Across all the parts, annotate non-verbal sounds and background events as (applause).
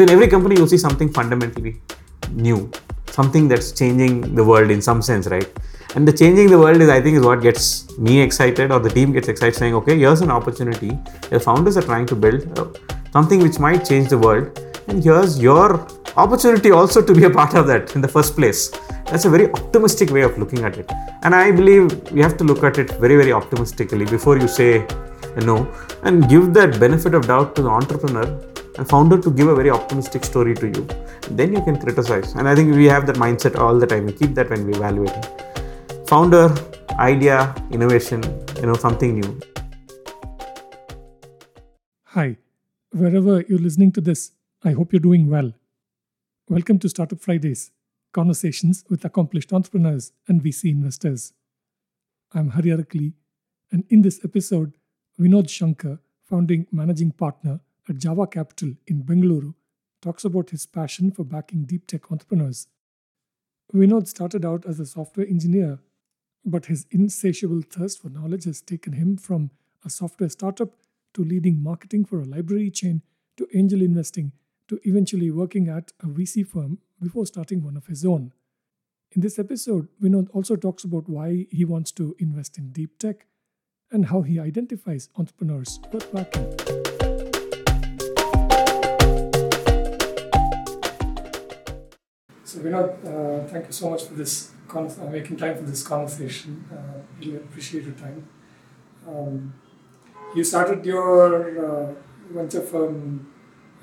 So in every company, you'll see something fundamentally new, something that's changing the world in some sense, right? And the changing the world is, I think, is what gets me excited, or the team gets excited, saying, okay, here's an opportunity. The founders are trying to build uh, something which might change the world, and here's your opportunity also to be a part of that in the first place. That's a very optimistic way of looking at it. And I believe we have to look at it very, very optimistically before you say no and give that benefit of doubt to the entrepreneur and founder to give a very optimistic story to you. Then you can criticize. And I think we have that mindset all the time. We keep that when we evaluate. Founder, idea, innovation, you know, something new. Hi, wherever you're listening to this, I hope you're doing well. Welcome to Startup Fridays, conversations with accomplished entrepreneurs and VC investors. I'm Hari Arakali, and in this episode, Vinod Shankar, founding managing partner at Java Capital in Bengaluru, talks about his passion for backing deep tech entrepreneurs. Vinod started out as a software engineer, but his insatiable thirst for knowledge has taken him from a software startup to leading marketing for a library chain to angel investing to eventually working at a VC firm before starting one of his own. In this episode, Vinod also talks about why he wants to invest in deep tech and how he identifies entrepreneurs worth backing. So, Vinod, uh, thank you so much for this, con- uh, making time for this conversation. Uh, really appreciate your time. Um, you started your uh, venture firm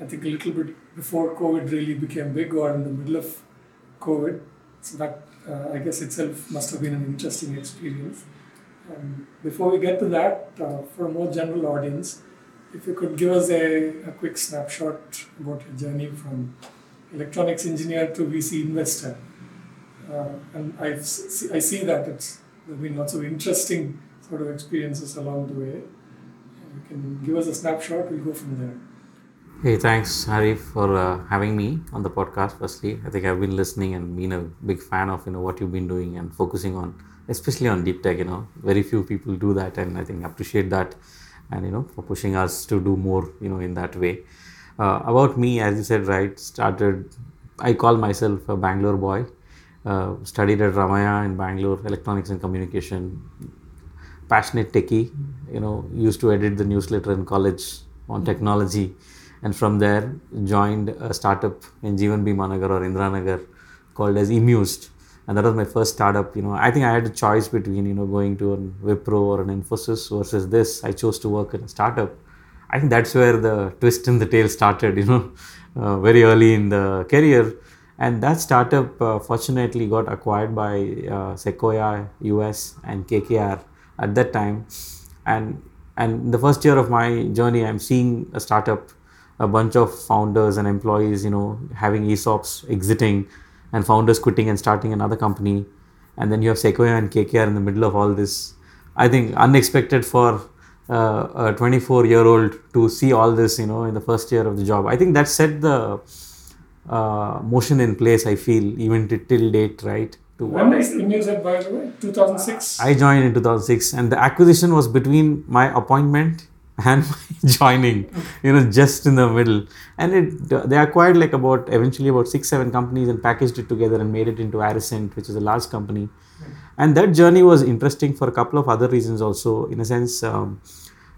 I think a little bit before COVID really became big or in the middle of COVID. So that uh, I guess itself must have been an interesting experience. Um, before we get to that, uh, for a more general audience, if you could give us a, a quick snapshot about your journey from electronics engineer to VC investor. Uh, and i I see that it's there have been lots of interesting sort of experiences along the way. You can give us a snapshot, we'll go from there. Hey, thanks, Hari, for uh, having me on the podcast. Firstly, I think I've been listening and been a big fan of you know what you've been doing and focusing on, especially on deep tech. You know, very few people do that, and I think appreciate that, and you know for pushing us to do more. You know, in that way. Uh, about me, as you said, right, started. I call myself a Bangalore boy. Uh, studied at Ramaiah in Bangalore, electronics and communication. Passionate techie. You know, used to edit the newsletter in college on technology and from there joined a startup in Jeevan Bhima Nagar or Indiranagar called as Emuzed and that was my first startup you know i think i had a choice between you know going to a wipro or an infosys versus this i chose to work in a startup i think that's where the twist in the tail started you know (laughs) uh, very early in the career and that startup uh, fortunately got acquired by uh, sequoia us and kkr at that time and and the first year of my journey i'm seeing a startup a bunch of founders and employees, you know, having ESOPs exiting and founders quitting and starting another company. And then you have Sequoia and KKR in the middle of all this. I think unexpected for uh, a 24 year old to see all this, you know, in the first year of the job. I think that set the uh, motion in place, I feel, even to, till date, right? To when was Emuzed, by the way? 2006? I joined in 2006, and the acquisition was between my appointment and (laughs) my joining you know just in the middle and it they acquired like about eventually about six seven companies and packaged it together and made it into Aricent which is a large company and that journey was interesting for a couple of other reasons also in a sense um,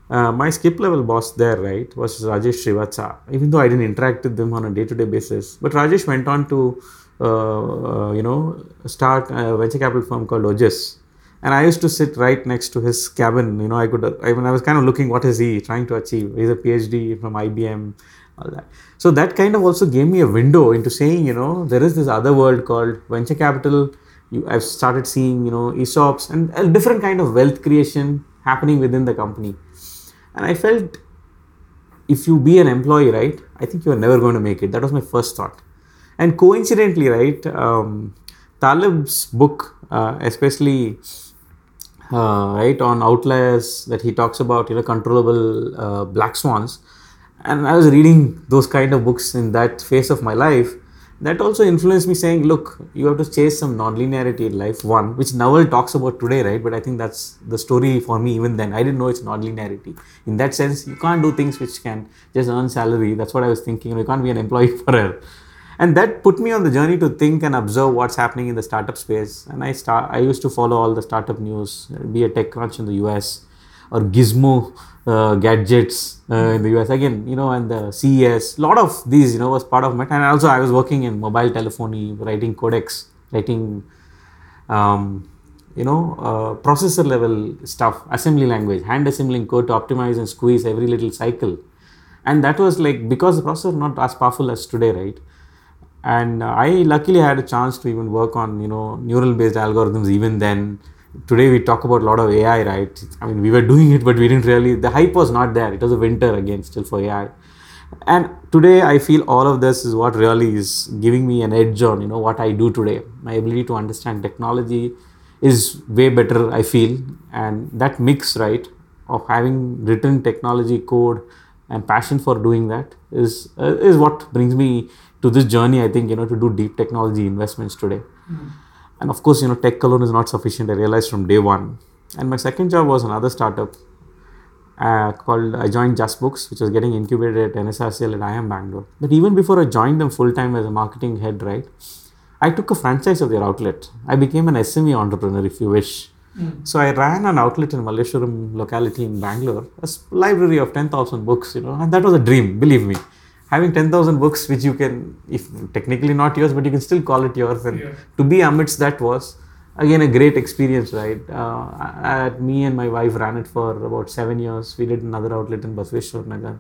uh, my skip level boss there right was Rajesh Srivathsa even though I didn't interact with them on a day-to-day basis but Rajesh went on to uh, uh, you know start a venture capital firm called Ojas and I used to sit right next to his cabin. You know, I could, I mean, I was kind of looking, what is he trying to achieve? He's a PhD from IBM, all that. So that kind of also gave me a window into saying, you know, there is this other world called venture capital. You, I've started seeing, you know, ESOPs and a different kind of wealth creation happening within the company. And I felt if you be an employee, right, I think you are never going to make it. That was my first thought. And coincidentally, right, um, Taleb's book, uh, especially uh, right on outliers that he talks about you know controllable uh, black swans and i was reading those kind of books in that phase of my life that also influenced me saying, look, you have to chase some non-linearity in life. One, which Naval talks about today, right? But I think that's the story for me even then. I didn't know it's non-linearity. In that sense, you can't do things which can just earn salary. That's what I was thinking. You can't be an employee (laughs) forever. And that put me on the journey to think and observe what's happening in the startup space. And I start. I used to follow all the startup news, be a TechCrunch in the US or Gizmo uh, gadgets uh, in the US. Again, you know, and the CES, a lot of these, you know, was part of my. And also, I was working in mobile telephony, writing codecs, writing, um, you know, uh, processor level stuff, assembly language, hand assembling code to optimize and squeeze every little cycle. And that was like because the processor not as powerful as today, right? And uh, I luckily had a chance to even work on, you know, neural based algorithms even then today we talk about a lot of AI, right? I mean, we were doing it, but we didn't really, the hype was not there. It was a winter again, still for AI. And today I feel all of this is what really is giving me an edge on, you know, what I do today. My ability to understand technology is way better, I feel. And that mix, right, of having written technology code and passion for doing that is uh, is what brings me to this journey, I think, you know, to do deep technology investments today. Mm-hmm and of course, you know, tech alone is not sufficient. I realized from day one. And my second job was another startup uh, called I joined Just Books, which was getting incubated at NSRCEL at IIM Bangalore. But even before I joined them full time as a marketing head, right, I took a franchise of their outlet. I became an SME entrepreneur, if you wish. Mm. So I ran an outlet in Malleshwaram locality in Bangalore, a library of 10,000 books, you know, and that was a dream, believe me having 10,000 books which you can, if technically not yours, but you can still call it yours. And yeah. to be amidst that was again a great experience, right? Uh, me and my wife ran it for about seven years. We did another outlet in Basaveshwar Nagar.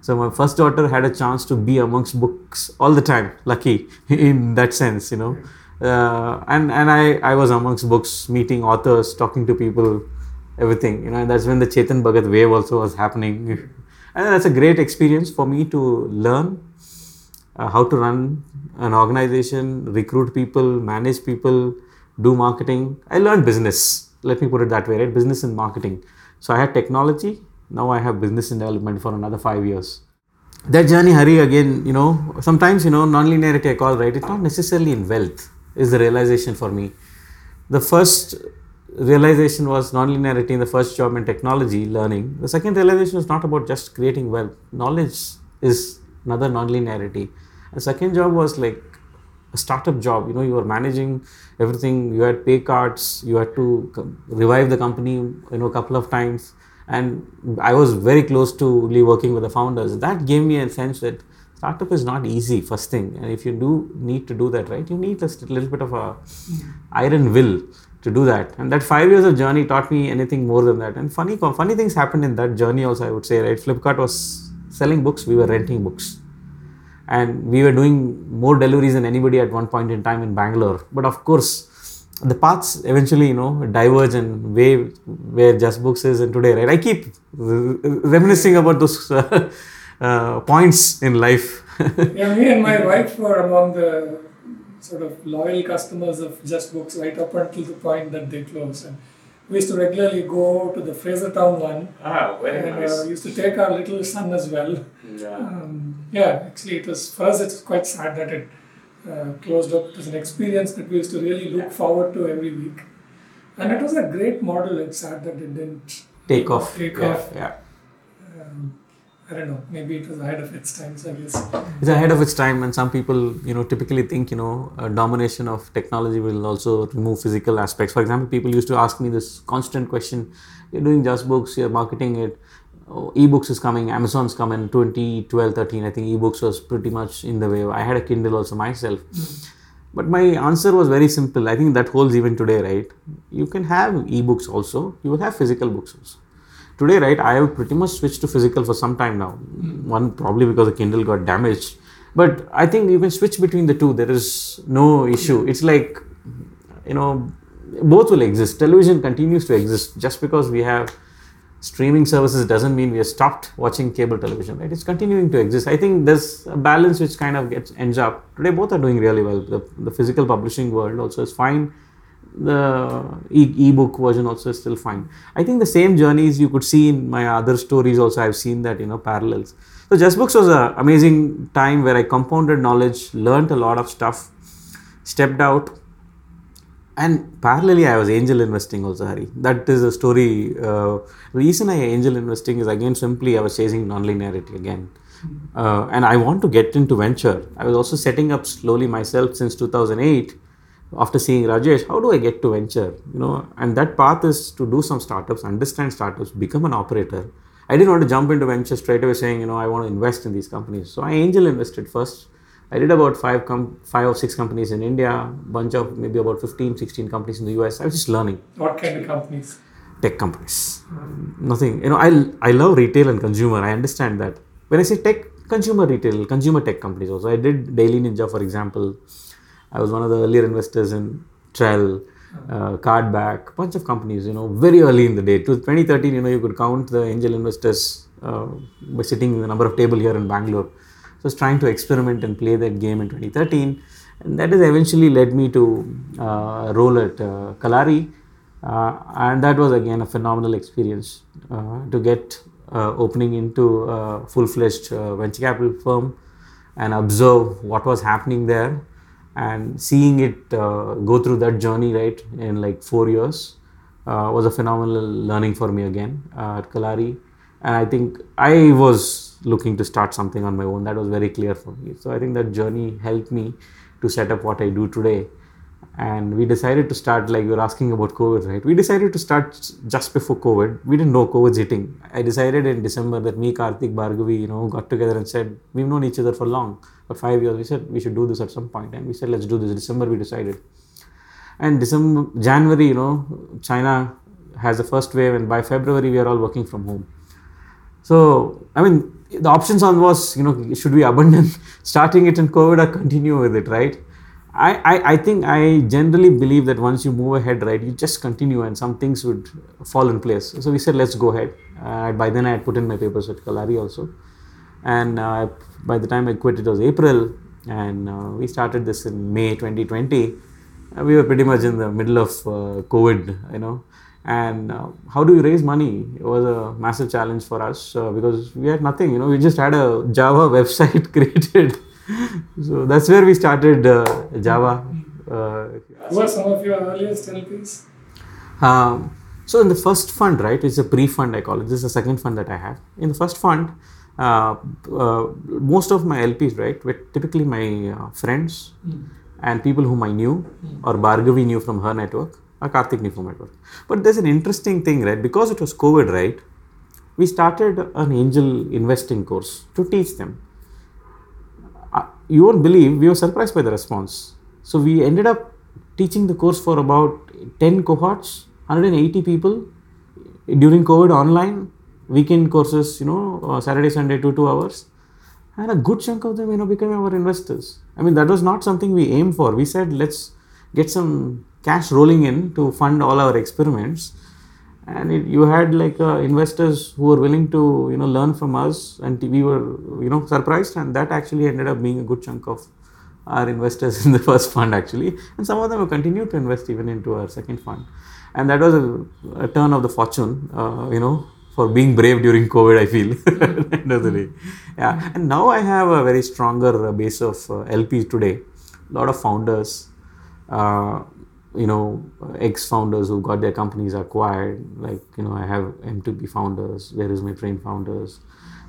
So my first daughter had a chance to be amongst books all the time. Lucky (laughs) in that sense, you know. Uh, and and I, I was amongst books, meeting authors, talking to people, everything. You know, and that's when the Chetan Bhagat wave also was happening. (laughs) And that's a great experience for me to learn uh, how to run an organization, recruit people, manage people, do marketing. I learned business. Let me put it that way, right? Business and marketing. So I had technology. Now I have business development for another five years. That journey, Hari, again, you know, sometimes, you know, non-linearity I call, right? It's not necessarily in wealth, is the realization for me. The first realization was nonlinearity in the first job in technology learning. The second realization was not about just creating wealth. Knowledge is another nonlinearity. The second job was like a startup job. You know, you were managing everything. You had pay cards. You had to revive the company. You know, a couple of times. And I was very close to working with the founders. That gave me a sense that startup is not easy. First thing, and if you do need to do that, right, you need a little bit of a iron will to do that. And that five years of journey taught me anything more than that. And funny, funny things happened in that journey also. I would say, right? Flipkart was selling books. We were renting books, and we were doing more deliveries than anybody at one point in time in Bangalore. But of course, the paths eventually, you know, diverge and way where Just Books is and today, right? I keep reminiscing about those uh, (laughs) uh, points in life. yeah, me and my wife were among the sort of loyal customers of Just Books right up until the point that they closed. And we used to regularly go to the Frazer Town one. Ah, very and, uh, nice. Uh, used to take our little son as well. Yeah. Um, yeah, actually, it was for us. It's quite sad that it uh, closed up. It was an experience that we used to really look forward to every week, and it was a great model. It's sad that it didn't take off. Take yeah, off. Yeah. I don't know. Maybe it was ahead of its time. So I guess it's ahead of its time, and some people, you know, typically think, you know, a domination of technology will also remove physical aspects. For example, people used to ask me this constant question: You're doing just books, you're marketing it. Oh, ebooks is coming. Amazon's coming. 2012, 13. I think ebooks was pretty much in the wave. I had a Kindle also myself. Mm. But my answer was very simple. I think that holds even today, right? You can have ebooks also. You will have physical books also today, right, I have pretty much switched to physical for some time now. Mm. One probably because the Kindle got damaged, but I think you can switch between the two. There is no issue. It's like, you know, both will exist. Television continues to exist just because we have streaming services doesn't mean we have stopped watching cable television right it's continuing to exist i think there's a balance which kind of gets ends up today both are doing really well the, the physical publishing world also is fine the e- ebook version also is still fine. I think the same journeys you could see in my other stories also. I've seen that you know parallels. So JustBooks was an amazing time where I compounded knowledge, learned a lot of stuff, stepped out, and parallelly I was angel investing also. Hari, that is a story. Uh, reason I angel investing is again simply I was chasing nonlinearity again. Uh, and I want to get into venture. I was also setting up slowly myself since 2008 after seeing Rajesh, how do I get to venture? You know, and that path is to do some startups, understand startups, become an operator. I didn't want to jump into venture straight away saying, you know, I want to invest in these companies. So I angel invested first. I did about five, com- five or six companies in India, bunch of maybe about 15, 16 companies in the US. I was just learning. What kind of companies? Tech companies. Mm-hmm. Nothing. You know, I, I love retail and consumer. I understand that. When I say tech, consumer retail, consumer tech companies also. I did Daily Ninja, for example. I was one of the earlier investors in Trell, uh, Cardback, bunch of companies, you know, very early in the day. To 2013, you know, you could count the angel investors uh, by sitting in the number of table here in Bangalore. So I was trying to experiment and play that game in 2013. And that has eventually led me to uh, at uh, Kalari. Uh, and that was again a phenomenal experience uh, to get uh, opening into a full-fledged venture capital firm and observe what was happening there and seeing it uh, go through that journey right in like four years uh, was a phenomenal learning for me again uh, at Kalari. And I think I was looking to start something on my own. That was very clear for me. So I think that journey helped me to set up what I do today and we decided to start like you're asking about covid right? We decided to start just before covid. We didn't know covid's hitting. I decided in december that me karthik bhargavi you know got together and said we've known each other for long for five years. We said we should do this at some point. And we said let's do this. December we decided. And december january you know china has the first wave and by february we are all working from home. So i mean the options on was you know should we abandon (laughs) starting it in covid or continue with it right I, I, I think I generally believe that once you move ahead, right, you just continue and some things would fall in place. So we said, let's go ahead. Uh, by then, I had put in my papers at Kalari also. And uh, by the time I quit, it was April. And uh, we started this in May 2020. Uh, we were pretty much in the middle of uh, COVID, you know. And uh, how do you raise money? It was a massive challenge for us because we had nothing, you know, we just had a Java (laughs) website (laughs) created (laughs) so that's where we started uh, Java. Uh, Who are some of your earliest LPs? Um, so in the first fund, right, it's a pre-fund I call it. This is the second fund that I have. In the first fund, uh, uh, most of my LPs, right, were typically my uh, friends mm. and people whom I knew mm. or Bhargavi knew from her network or Karthik knew from network. But there's an interesting thing, right, because it was COVID, right, we started an angel investing course to teach them you won't believe we were surprised by the response. So we ended up teaching the course for about 10 cohorts, 180 people during COVID online, weekend courses, you know, uh, Saturday, Sunday, two, two hours. And a good chunk of them, you know, became our investors. I mean, that was not something we aimed for. We said, let's get some cash rolling in to fund all our experiments and it, you had like uh, investors who were willing to you know learn from us and we were you know surprised and that actually ended up being a good chunk of our investors (laughs) in the first fund actually. And some of them have continued to invest even into our second fund. And that was a, a turn of the fortune uh, you know for being brave during covid i feel. (laughs) End of the day. Yeah. And now i have a very stronger base of uh, lps today. A lot of founders uh, you know ex founders who got their companies acquired like you know i have m2b founders where is my train founders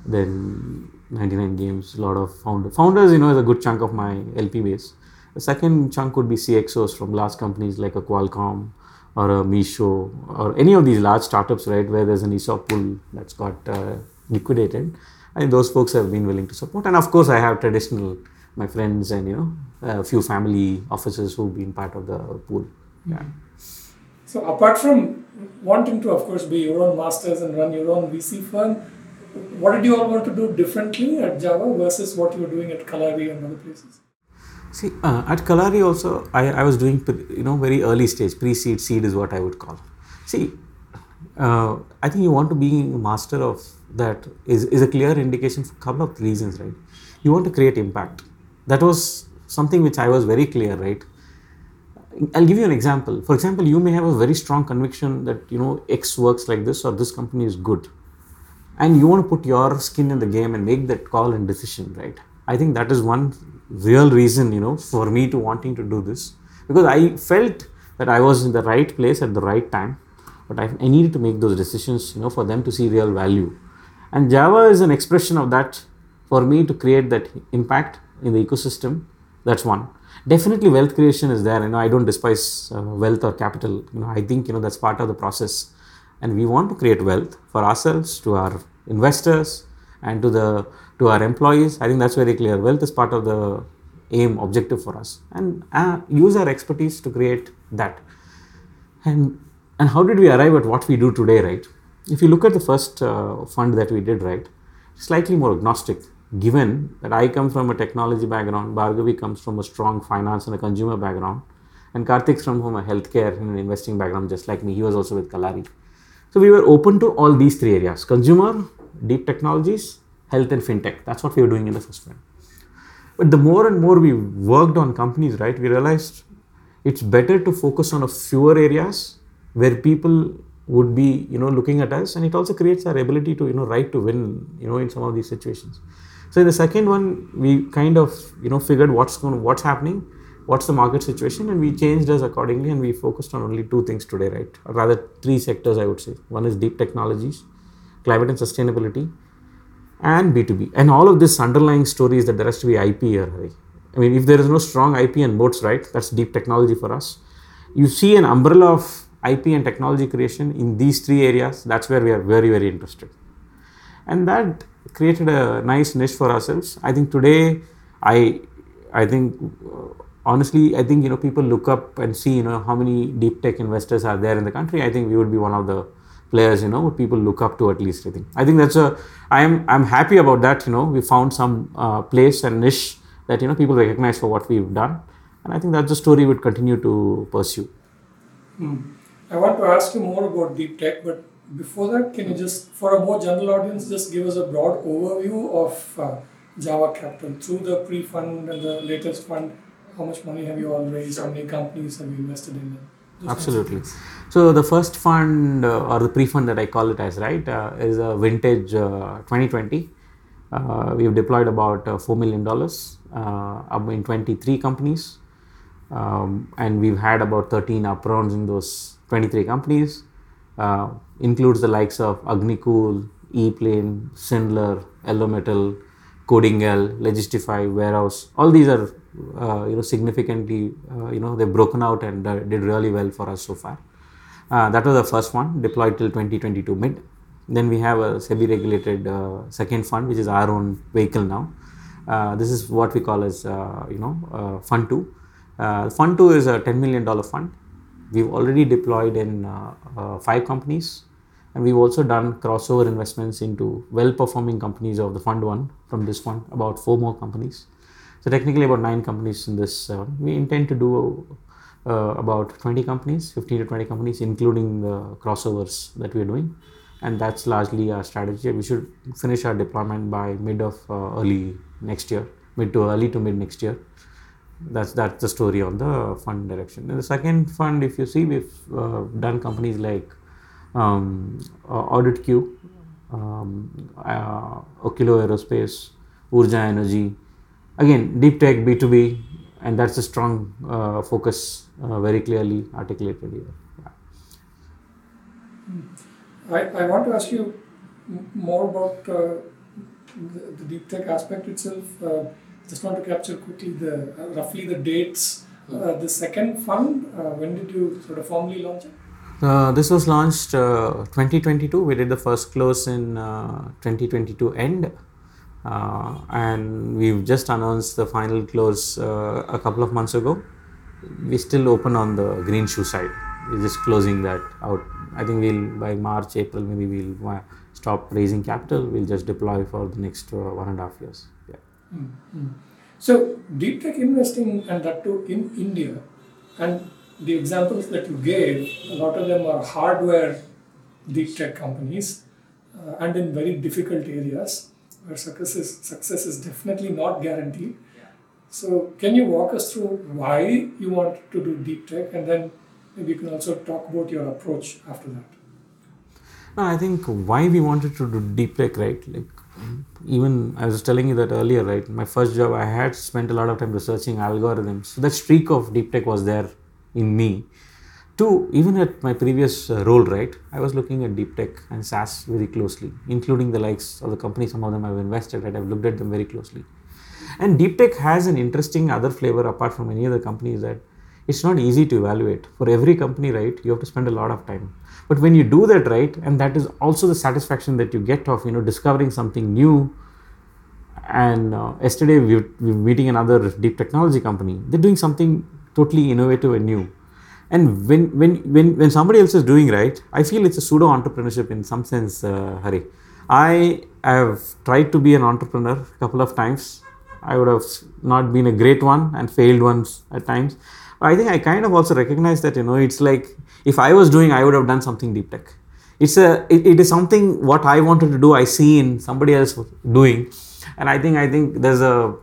then 99 games a lot of founders founders you know is a good chunk of my lp base. The second chunk would be cxos from large companies like a qualcomm or a Meesho or any of these large startups right where there's an esop pool that's got uh, liquidated. I think those folks have been willing to support. And of course i have traditional my friends and you know a few family officers who've been part of the pool. Yeah. So apart from wanting to, of course, be your own masters and run your own VC firm, what did you all want to do differently at Java versus what you were doing at Kalari and other places? See, uh, at Kalari also, I, I was doing, you know, very early stage, pre-seed, seed is what I would call. See, uh, I think you want to be a master of that is, is a clear indication for a couple of reasons, right? You want to create impact that was something which I was very clear, right? I'll give you an example. For example, you may have a very strong conviction that you know X works like this or this company is good, and you want to put your skin in the game and make that call and decision, right? I think that is one real reason you know for me to wanting to do this because I felt that I was in the right place at the right time, but I, I needed to make those decisions, you know, for them to see real value. And Java is an expression of that for me to create that impact in the ecosystem. That's one. Definitely, wealth creation is there. You know, I don't despise uh, wealth or capital. You know, I think you know that's part of the process, and we want to create wealth for ourselves, to our investors, and to the to our employees. I think that's very clear. Wealth is part of the aim objective for us and uh, use our expertise to create that and and how did we arrive at what we do today right if you look at the first uh, fund that we did right slightly more agnostic given that i come from a technology background bhargavi comes from a strong finance and a consumer background and karthik's from a healthcare and an investing background just like me he was also with kalari. So we were open to all these three areas consumer deep technologies health and fintech. That's what we were doing in the first fund but the more and more we worked on companies, right, we realized it's better to focus on a fewer areas where people would be, you know, looking at us, and it also creates our ability to, you know, right to win, you know, in some of these situations. So in the second one, we kind of, you know, figured what's going, what's happening, what's the market situation, and we changed us accordingly, and we focused on only two things today, right? Or rather, three sectors, I would say. One is deep technologies, climate and sustainability, and B2B. And all of this underlying story is that there has to be IP here. I mean, if there is no strong IP and moats, right, that's deep technology for us. You see an umbrella of IP and technology creation in these three areas, that's where we are very, very interested. And that created a nice niche for ourselves. I think today, I, I think, uh, honestly, I think, you know, people look up and see, you know, how many deep tech investors are there in the country. I think we would be one of the players you know people look up to at least i think i think that's a i am i'm happy about that you know we found some uh, place and niche that you know people recognize for what we've done and i think that's the story we would continue to pursue hmm. i want to ask you more about deep tech but before that can you just for a more general audience just give us a broad overview of uh, java capital through the pre-fund and the latest fund how much money have you all raised how many companies have you invested in Absolutely. So the first fund uh, or the pre-fund that I call it as right uh, is a vintage uh, 2020. Uh, we've deployed about uh, four million dollars uh, in 23 companies, um, and we've had about 13 up rounds in those 23 companies. Includes the likes of Agnikul, ePlane, Schindler, Metal, Codingal, Logistify, Warehouse. All these are uh, you know significantly uh, you know they've broken out and uh, did really well for us so far. Uh, that was the first one deployed till 2022 mid. Then we have a SEBI regulated uh, second fund which is our own vehicle now. Uh, this is what we call as you know fund two. fund two is a 10 million dollar fund. We've already deployed in five companies and we've also done crossover investments into well performing companies of the fund one from this fund about four more companies. So technically about nine companies in this uh, we intend to do uh, about 20 companies 15 to 20 companies including the crossovers that we're doing. And that's largely our strategy. We should finish our deployment by mid of uh, early next year mid to early to mid next year that's that's the story on the fund direction. In the second fund, if you see, we've uh, done companies like um, uh, AuditQ, um, uh, Okilo Aerospace, Urja Energy. Again, deep tech, B2B, and that's a strong uh, focus, uh, very clearly articulated here. Yeah. I, I want to ask you more about uh, the, the, deep tech aspect itself. Uh, just want to capture quickly the roughly the dates. the second fund, when did you sort of formally launch it? Uh, this was launched uh, 2022. We did the first close in uh, 2022 end, uh, and we've just announced the final close uh, a couple of months ago. We still open on the green shoe side. We're just closing that out. I think we'll by March, April, maybe we'll stop raising capital. We'll just deploy for the next one and a half years. Yeah. Mm-hmm. So deep tech investing and that too in India, and the examples that you gave, a lot of them are hardware deep tech companies uh, and in very difficult areas where success is, success is definitely not guaranteed. So, can you walk us through why you want to do deep tech, and then maybe you can also talk about your approach after that. No, I think why we wanted to do deep tech, right? Like even I was telling you that earlier, right? My first job, I had spent a lot of time researching algorithms. So that streak of deep tech was there in me. Two, even at my previous uh, role, right? I was looking at deep tech and SaaS very closely, including the likes of the companies. Some of them I've invested, right? I've looked at them very closely. And deep tech has an interesting other flavor apart from any other companies that it's not easy to evaluate. For every company, right, you have to spend a lot of time. But when you do that right, and that is also the satisfaction that you get of, you know, discovering something new. And uh, yesterday we were, we were meeting another deep technology company. They're doing something totally innovative and new. And when, when, when, when somebody else is doing right, I feel it's a pseudo entrepreneurship in some sense, uh, Hari. I have tried to be an entrepreneur a couple of times. I would have not been a great one and failed once at times. I think I kind of also recognize that, you know, it's like if I was doing, I would have done something deep tech. It's a, it, it is something what I wanted to do, I see in somebody else doing. And I think, I think there's a,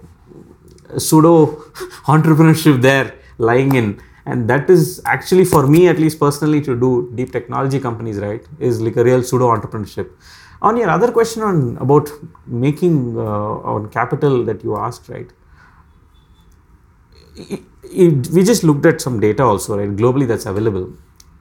a pseudo (laughs) entrepreneurship there lying in. And that is actually for me, at least personally, to do deep technology companies, right, is like a real pseudo entrepreneurship. On your other question on about making uh, on capital that you asked, right? We just looked at some data also, right? Globally, that's available.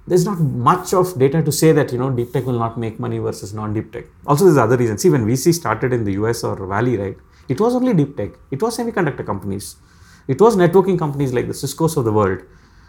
There's not much of data to say that you know deep tech will not make money versus non-deep tech. Also, there's other reasons. See, when VC started in the US or Valley, right? It was only deep tech. It was semiconductor companies. It was networking companies like the Cisco's of the world.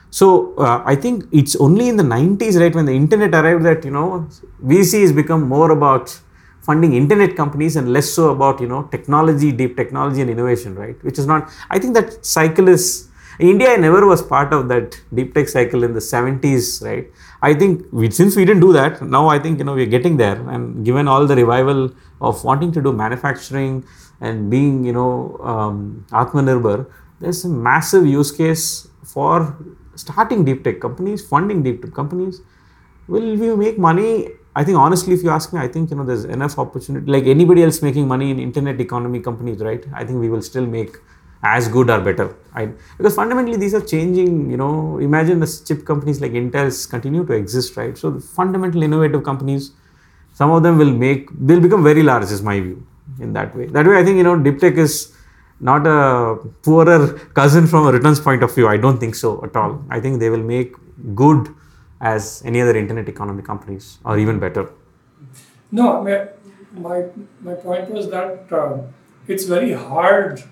So uh, I think it's only in the 90s, right, when the internet arrived, that you know VC has become more about funding internet companies and less so about you know technology, deep technology and innovation, right? Which is not. I think that cycle is India never was part of that deep tech cycle in the 70s, right? I think we, since we didn't do that, now I think you know we're getting there, and given all the revival of wanting to do manufacturing and being you know um, Atmanirbhar, there's a massive use case for starting deep tech companies, funding deep tech companies. Will we make money? I think honestly, if you ask me, I think you know there's enough opportunity. Like anybody else making money in internet economy companies, right? I think we will still make as good or better. Because fundamentally these are changing you know imagine the chip companies like intel's continue to exist right? So the fundamental innovative companies some of them will make they'll become very large is my view in that way. That way i think you know deep tech is not a poorer (laughs) cousin from a returns point of view. I don't think so at all. I think they will make good as any other internet economy companies or even better. No my my, my point was that uh, it's very hard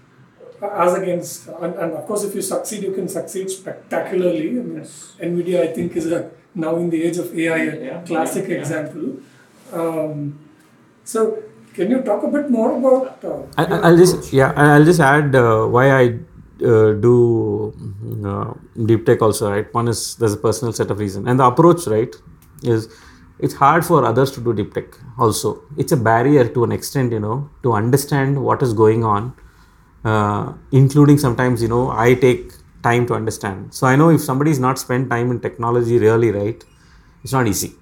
as against, and, and, of course, if you succeed, you can succeed spectacularly. I mean, yes. NVIDIA, I think, is a, now in the age of AI a yeah. classic yeah. example. Um, so, can you talk a bit more about? Uh, I, will just yeah, I'll just add uh, why I uh, do uh, deep tech also. Right, one is there's a personal set of reason, and the approach right is it's hard for others to do deep tech. Also, it's a barrier to an extent, you know, to understand what is going on uh, including sometimes you know i take time to understand. So i know if somebody is not spent time in technology really right it's not easy.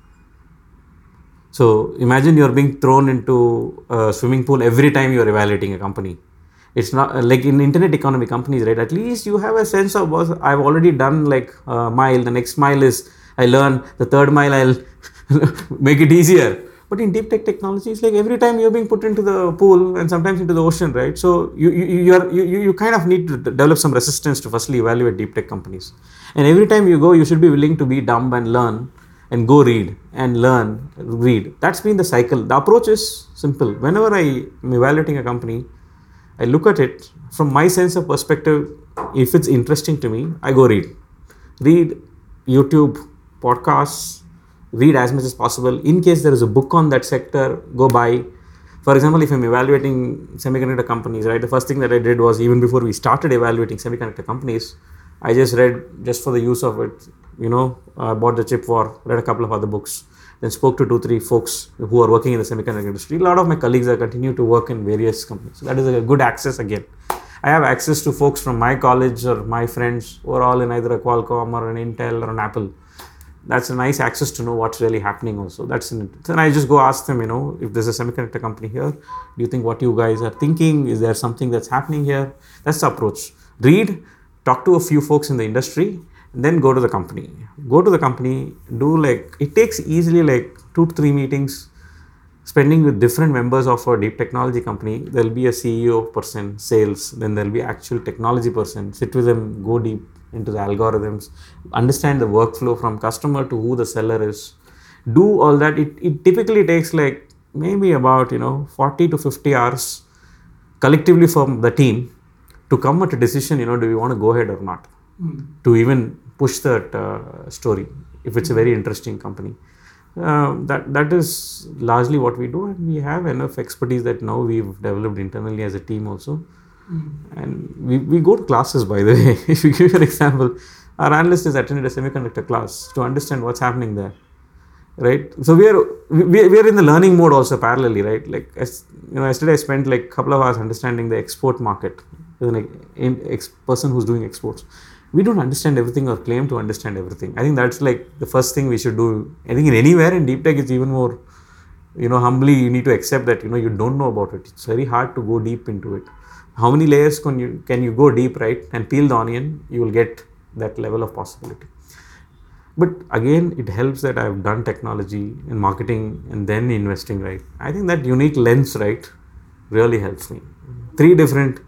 So imagine you're being thrown into a swimming pool every time you're evaluating a company. It's not uh, like in internet economy companies right at least you have a sense of what i've already done like a mile the next mile is i learn the third mile i'll (laughs) make it easier but in deep tech technology, it's like every time you're being put into the pool and sometimes into the ocean, right? So you you you, are, you, you kind of need to develop some resistance to firstly evaluate deep tech companies. And every time you go, you should be willing to be dumb and learn and go read and learn, read. That's been the cycle. The approach is simple. Whenever I am evaluating a company, I look at it from my sense of perspective. If it's interesting to me, I go read. Read YouTube, podcasts, read as much as possible. In case there is a book on that sector, go buy. For example, if I'm evaluating semiconductor companies, right, the first thing that I did was even before we started evaluating semiconductor companies, I just read just for the use of it. You know, I bought the Chip War, read a couple of other books, then spoke to two, three folks who are working in the semiconductor industry. A lot of my colleagues are continue to work in various companies. So that is a good access again. I have access to folks from my college or my friends who are all in either a Qualcomm or an Intel or an Apple that's a nice access to know what's really happening also. That's it then i just go ask them you know if there's a semiconductor company here do you think what you guys are thinking? Is there something that's happening here? That's the approach. Read, talk to a few folks in the industry, then go to the company. Go to the company, do like, it takes easily like two to three meetings spending with different members of a deep technology company. There'll be a CEO person, sales, then there'll be actual technology person, sit with them, go deep into the algorithms, understand the workflow from customer to who the seller is. Do all that. It, it typically takes like maybe about, you know, 40 to 50 hours collectively from the team to come at a decision, you know, do we want to go ahead or not? Mm. To even push that uh, story if it's a very interesting company. Uh, that that is largely what we do, and we have enough expertise that now we've developed internally as a team also. Mm. And we, we go to classes, by the way. (laughs) if you give an example, our analyst has attended a semiconductor class to understand what's happening there, right? So we are we, we are in the learning mode also parallelly, right? Like as you know, yesterday I spent like a couple of hours understanding the export market as an ex- person who's doing exports we don't understand everything or claim to understand everything. I think that's like the first thing we should do. I think in anywhere in deep tech, it's even more, you know, humbly you need to accept that you know you don't know about it. It's very hard to go deep into it. How many layers can you can you go deep, right? And peel the onion, you will get that level of possibility. But again, it helps that I've done technology and marketing and then investing, right? I think that unique lens, right, really helps me. Three different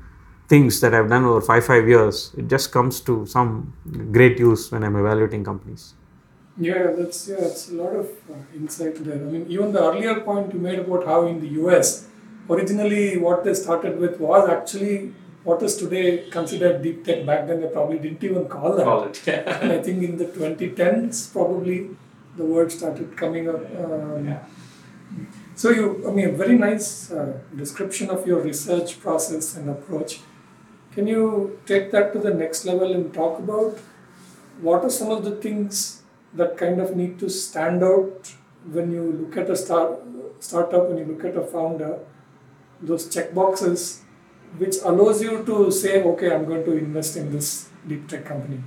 things that I've done over five five years, it just comes to some great use when I'm evaluating companies. Yeah, that's yeah, it's a lot of uh, insight there. I mean, even the earlier point you made about how in the US, originally what they started with was actually what is today considered deep tech. Back then, they probably didn't even call that. Call it. Yeah. (laughs) and I think in the 2010s, probably the word started coming up. Um, yeah. So you, I mean, a very nice uh, description of your research process and approach. Can you take that to the next level and talk about what are some of the things that kind of need to stand out when you look at a start, startup, when you look at a founder, those check boxes which allows you to say, okay, I'm going to invest in this deep tech company?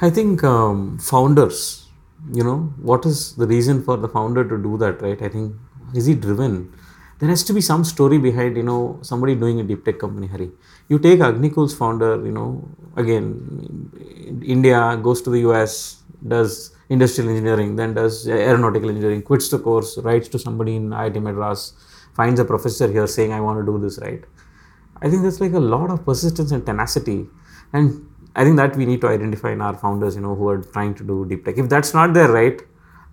I think um, founders, you know, what is the reason for the founder to do that, right? I think, is he driven? there has to be some story behind you know somebody doing a deep tech company hari you take Agnikul's founder you know again india goes to the us does industrial engineering then does aeronautical engineering quits the course writes to somebody in iit madras finds a professor here saying i want to do this right i think there's like a lot of persistence and tenacity and i think that we need to identify in our founders you know who are trying to do deep tech if that's not there right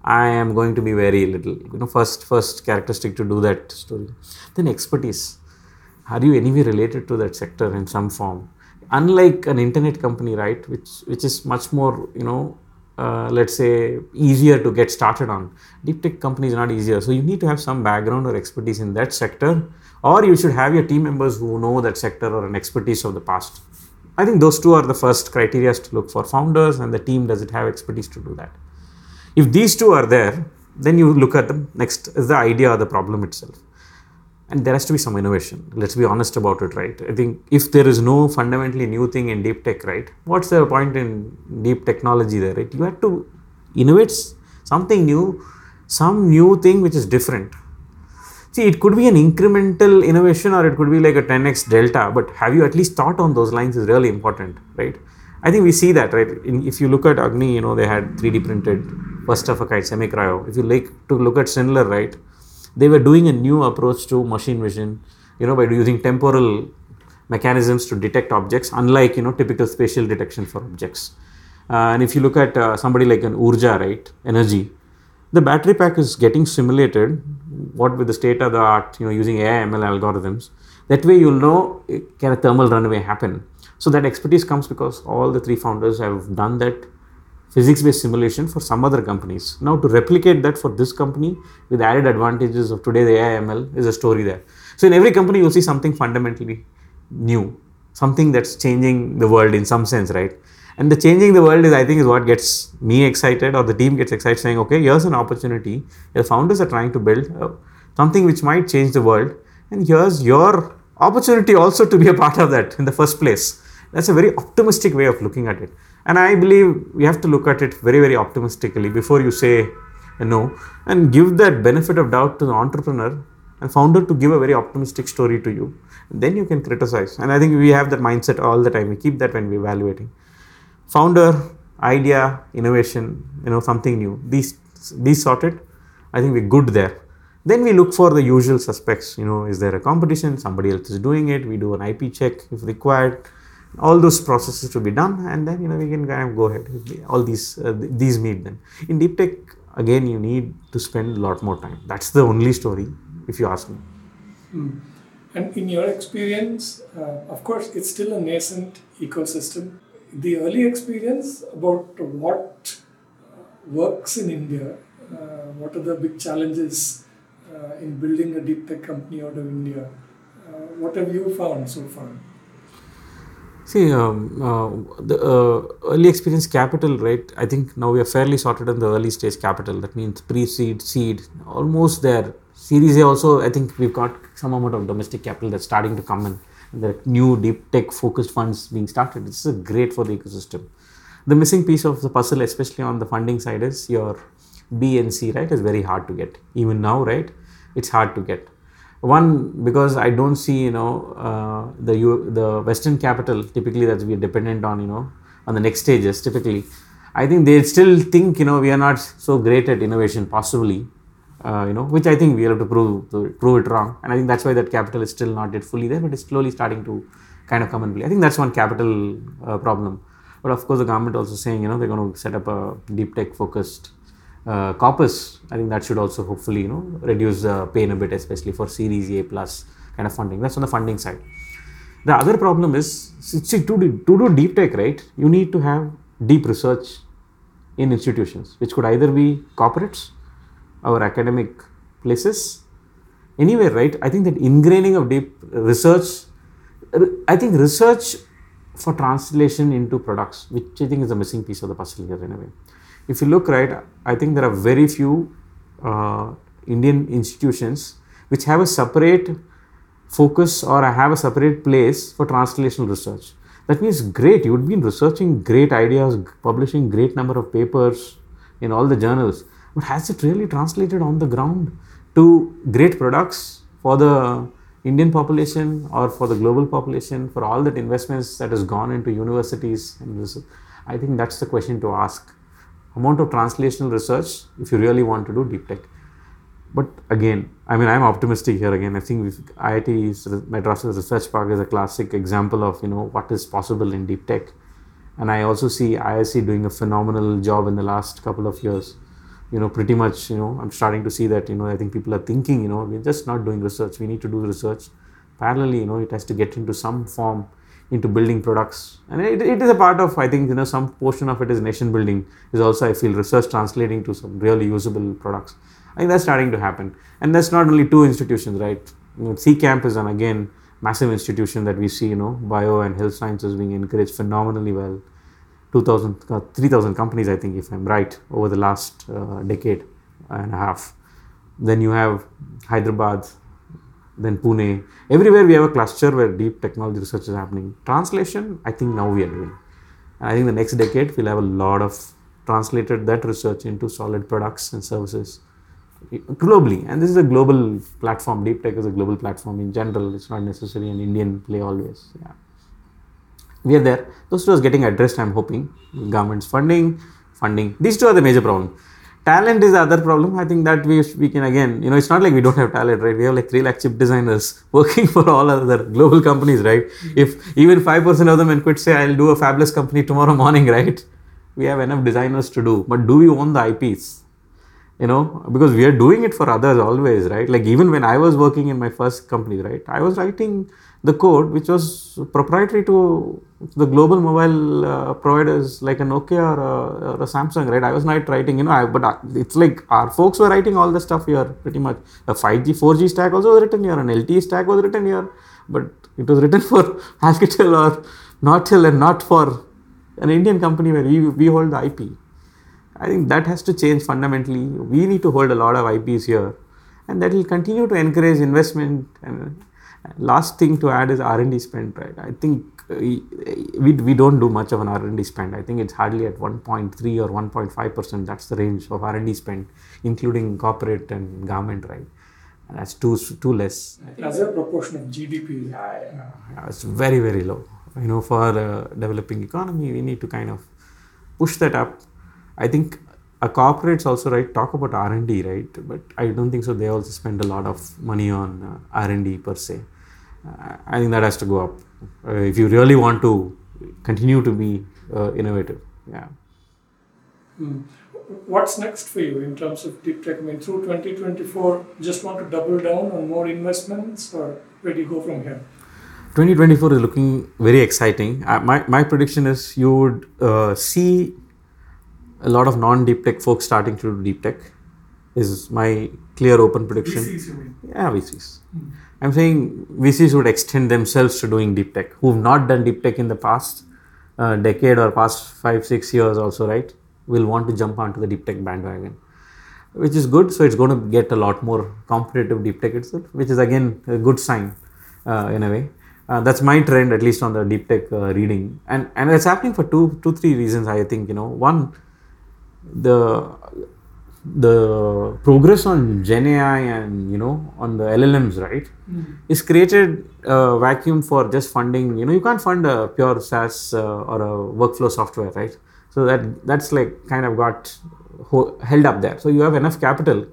I am going to be very little. You know, first first characteristic to do that story. Then expertise. Are you anyway related to that sector in some form? Unlike an internet company, right, which which is much more, you know, uh, let's say easier to get started on. Deep tech companies are not easier. So you need to have some background or expertise in that sector, or you should have your team members who know that sector or an expertise of the past. I think those two are the first criteria to look for founders, and the team does it have expertise to do that. If these two are there, then you look at them. Next is the idea or the problem itself. And there has to be some innovation. Let's be honest about it, right? I think if there is no fundamentally new thing in deep tech, right? What's the point in deep technology there, right? You have to innovate something new, some new thing which is different. See, it could be an incremental innovation or it could be like a 10x delta, but have you at least thought on those lines is really important, right? I think we see that, right? In, if you look at Agni, you know, they had 3D printed first of a kind semi cryo. If you like to look at Schindler, right, they were doing a new approach to machine vision, you know, by using temporal mechanisms to detect objects, unlike, you know, typical spatial detection for objects. Uh, and if you look at uh, somebody like an Urja, right, energy, the battery pack is getting simulated, what with the state of the art, you know, using AI ML algorithms. That way you'll know can a thermal runaway happen so that expertise comes because all the three founders have done that physics-based simulation for some other companies. Now to replicate that for this company with added advantages of today's the AI/ML is a story there. So in every company you'll see something fundamentally new, something that's changing the world in some sense, right? And the changing the world is, I think, is what gets me excited or the team gets excited saying, okay, here's an opportunity. The founders are trying to build uh, something which might change the world. And here's your opportunity also to be a part of that in the first place. That's a very optimistic way of looking at it. And I believe we have to look at it very, very optimistically before you say no and give that benefit of doubt to the entrepreneur and founder to give a very optimistic story to you. Then you can criticize. And I think we have that mindset all the time. We keep that when we're evaluating. Founder, idea, innovation, you know, something new. These these sorted, I think we're good there. Then we look for the usual suspects. You know, is there a competition? Somebody else is doing it. We do an IP check if required. All those processes to be done, and then you know we can kind of go ahead. All these uh, these meet them in deep tech. Again, you need to spend a lot more time. That's the only story, if you ask me. Mm. And in your experience, uh, of course, it's still a nascent ecosystem. The early experience about what uh, works in India, uh, what are the big challenges uh, in building a deep tech company out of India? Uh, what have you found so far? See, um, uh, the uh, early experience capital, right? I think now we are fairly sorted in the early stage capital. That means pre seed, seed, almost there. Series A also, I think we've got some amount of domestic capital that's starting to come in. The new deep tech focused funds being started. This is great for the ecosystem. The missing piece of the puzzle, especially on the funding side, is your B and C, right? Is very hard to get. Even now, right? it's hard to get one because i don't see you know uh, the U- the western capital typically that we are dependent on you know on the next stages typically. I think they still think you know we are not so great at innovation possibly uh, you know which i think we have to prove to prove it wrong. And i think that's why that capital is still not yet fully there but it's slowly starting to kind of come and play. I think that's one capital uh, problem. But of course the government also saying you know they're going to set up a deep tech focused uh, corpus, I think that should also hopefully you know reduce the pain a bit, especially for Series A plus kind of funding. That's on the funding side. The other problem is see, to, do, to do deep tech, right? You need to have deep research in institutions, which could either be corporates or academic places, anywhere, right? I think that ingraining of deep research, I think research for translation into products, which I think is a missing piece of the puzzle here in a way if you look right, I think there are very few uh, Indian institutions which have a separate focus or have a separate place for translational research. That means great, you would be researching great ideas, publishing great number of papers in all the journals, but has it really translated on the ground to great products for the Indian population or for the global population, for all that investments that has gone into universities? And this, I think that's the question to ask amount of translational research if you really want to do deep tech. But again, I mean, I'm optimistic here again. I think IIT Madras Research Park is a classic example of you know what is possible in deep tech, and I also see IISc doing a phenomenal job in the last couple of years. You know, pretty much. You know, I'm starting to see that. You know, I think people are thinking. You know, we're just not doing research. We need to do research. Parallelly, you know, it has to get into some form into building products. And it, it is a part of i think you know some portion of it is nation building is also i feel research translating to some really usable products. I think that's starting to happen. And that's not only two institutions right? You know, CCamp is an again massive institution that we see you know bio and health sciences being encouraged phenomenally well. 2000 uh, 3000 companies i think if i'm right over the last uh, decade and a half. Then you have hyderabad then Pune. Everywhere we have a cluster where deep technology research is happening. Translation, I think now we are doing. And I think the next decade we'll have a lot of translated that research into solid products and services globally. And this is a global platform. Deep tech is a global platform in general. It's not necessarily an Indian play always. Yeah. We are there. Those two are getting addressed, I'm hoping. Government's funding, funding. These two are the major problems talent is the other problem. I think that we, we can again you know it's not like we don't have talent right? We have like 3 lakh chip designers (laughs) working for all other global companies right? If even 5% of them and quit say i'll do a fabulous company tomorrow (laughs) morning right? We have enough designers to do. But do we own the ips you know because we are doing it for others always right? Like even when i was working in my first company right? I was writing the code which was proprietary to the global mobile uh, providers like a Nokia or a, or a, Samsung, right? I was not writing, you know, I, but I, it's like our folks were writing all the stuff here pretty much. A 5G, 4G stack also was written here, an LTE stack was written here, but it was written (laughs) for Alcatel or Nortel and not for an Indian company where we, we hold the IP. I think that has to change fundamentally. We need to hold a lot of IPs here, and that will continue to encourage investment and last thing to add is r&d spend right i think uh, we, we don't do much of an r&d spend i think it's hardly at 1.3 or 1.5 percent that's the range of r&d spend including corporate and government right That's too too less. As a proportion of GDP. Yeah, it's very very low. You know, for a developing economy, we need to kind of push that up. I think a corporates also right talk about R and D right, but I don't think so. They also spend a lot of money on uh, R and D per se. I think that has to go up uh, if you really want to continue to be uh, innovative. Yeah. Mm. What's next for you in terms of deep tech? I mean, through 2024, just want to double down on more investments, or where do you go from here? 2024 is looking very exciting. Uh, my, my prediction is you would uh, see a lot of non deep tech folks starting to do deep tech. Is my clear open prediction. VCs, you mean? Yeah, VCs. Mm. I'm saying VCs would extend themselves to doing deep tech, who've not done deep tech in the past uh, decade or past five, six years, also, right? Will want to jump onto the deep tech bandwagon, which is good. So it's going to get a lot more competitive deep tech itself, which is again a good sign uh, in a way. Uh, that's my trend, at least on the deep tech uh, reading, and and it's happening for two, two, three reasons. I think you know, one, the the progress on Gen AI and you know on the LLMs, right, Mm. is created a vacuum for just funding. You know, you can't fund a pure SaaS uh, or a workflow software, right? So that that's like kind of got ho- held up there. So you have enough capital,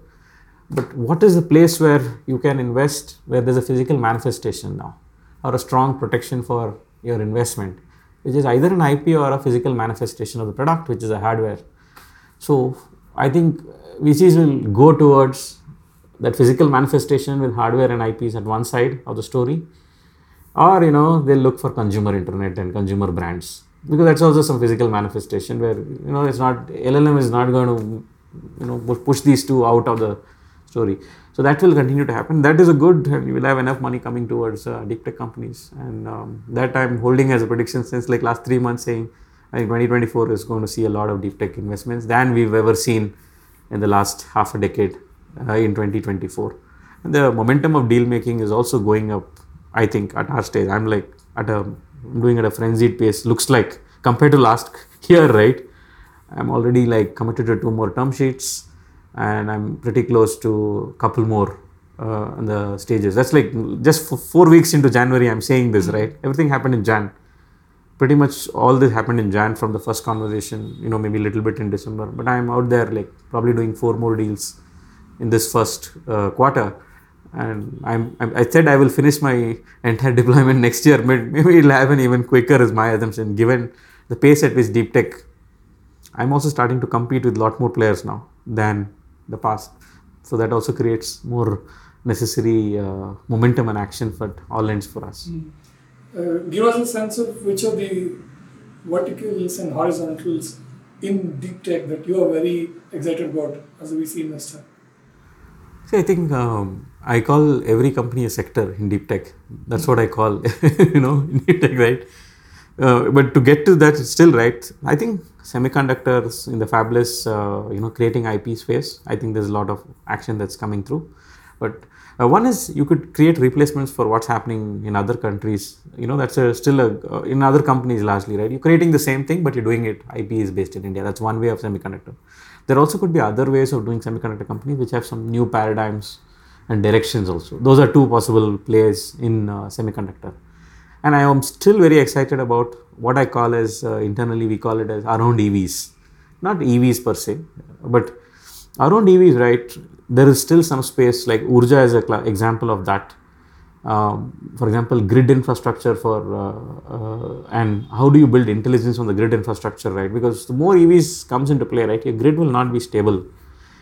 but what is the place where you can invest where there's a physical manifestation now, or a strong protection for your investment, which is either an IP or a physical manifestation of the product, which is a hardware. So I think VCs will go towards that physical manifestation with hardware and IPs at one side of the story, or you know they'll look for consumer internet and consumer brands because that's also some physical manifestation where you know it's not LLM is not going to you know push these two out of the story. So that will continue to happen. That is a good, you will have enough money coming towards uh, deep tech companies, and um, that I'm holding as a prediction since like last three months, saying I think 2024 is going to see a lot of deep tech investments than we've ever seen in the last half a decade uh, in 2024. And the momentum of deal making is also going up. I think at our stage, I'm like at a I'm doing at a frenzied pace. Looks like compared to last (laughs) year, right? I'm already like committed to two more term sheets, and I'm pretty close to a couple more uh, in the stages. That's like just four weeks into January. I'm saying this, right? Everything happened in Jan. Pretty much all this happened in Jan from the first conversation. You know, maybe a little bit in December, but I'm out there like probably doing four more deals in this first uh, quarter. And I'm, I'm, I said I will finish my entire (laughs) deployment next year. Maybe it'll happen even quicker, is my assumption, given the pace at which deep tech I'm also starting to compete with a lot more players now than the past. So that also creates more necessary uh, momentum and action for all ends for us. Uh, give us a sense of which of the verticals and horizontals in deep tech that you are very excited about as a VC investor. See, I think um, I call every company a sector in deep tech. That's what I call, (laughs) you know, deep tech, right? Uh, but to get to that, still right. I think semiconductors in the fabless, uh, you know, creating IP space. I think there's a lot of action that's coming through. But uh, one is you could create replacements for what's happening in other countries. You know, that's a, still a, uh, in other companies largely, right? You're creating the same thing, but you're doing it. IP is based in India. That's one way of semiconductor. There also could be other ways of doing semiconductor companies which have some new paradigms and directions also. Those are two possible plays in uh, semiconductor. And I am still very excited about what I call as uh, internally we call it as around EVs, not EVs per se, but around EVs, right? There is still some space like Urja is a cl- example of that. Um, for example, grid infrastructure for uh, uh, and how do you build intelligence on the grid infrastructure, right? Because the more EVs comes into play, right, your grid will not be stable.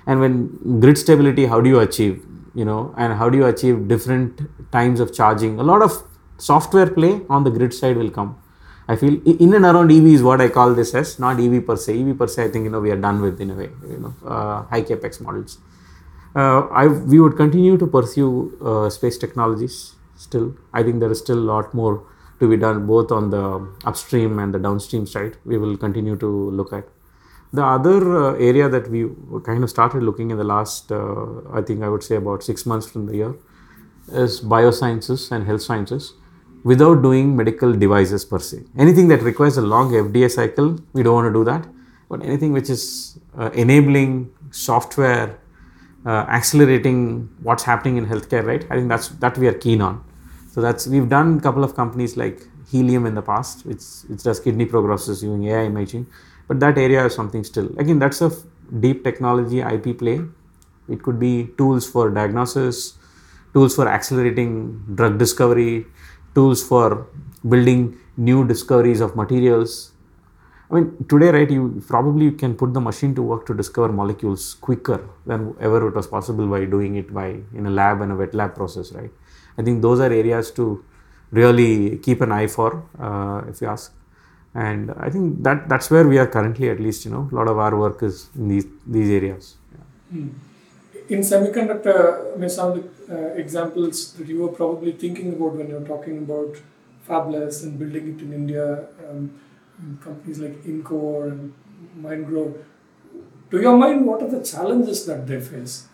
And when grid stability, how do you achieve? You know, and how do you achieve different times of charging? A lot of software play on the grid side will come. I feel in and around EV is what I call this as, not EV per se. EV per se, I think you know we are done with in a way. You know, uh, high capex models. Uh, I we would continue to pursue uh, space technologies. Still, I think there is still a lot more to be done both on the upstream and the downstream side. We will continue to look at. The other uh, area that we kind of started looking in the last, uh, I think I would say about six months from the year, is biosciences and health sciences without doing medical devices per se. Anything that requires a long FDA cycle, we don't want to do that. But anything which is uh, enabling software Uh, accelerating what's happening in healthcare, right? I think that's that we are keen on. So that's we've done a couple of companies like Helium in the past, which which does kidney progresses using AI imaging, but that area is something still. Again, that's a deep technology IP play. It could be tools for diagnosis, tools for accelerating drug discovery, tools for building new discoveries of materials. I mean, today, right, you probably can put the machine to work to discover molecules quicker than ever it was possible by doing it by in a lab and a wet lab process, right? I think those are areas to really keep an eye for, uh, if you ask. And I think that that's where we are currently, at least, you know, a lot of our work is in these these areas. Yeah. Hmm. In semiconductor, I mean, some of the uh, examples that you were probably thinking about when you're talking about fabless and building it in India, um, companies like Incore and Mindgrove. To your mind, what are the challenges that they face?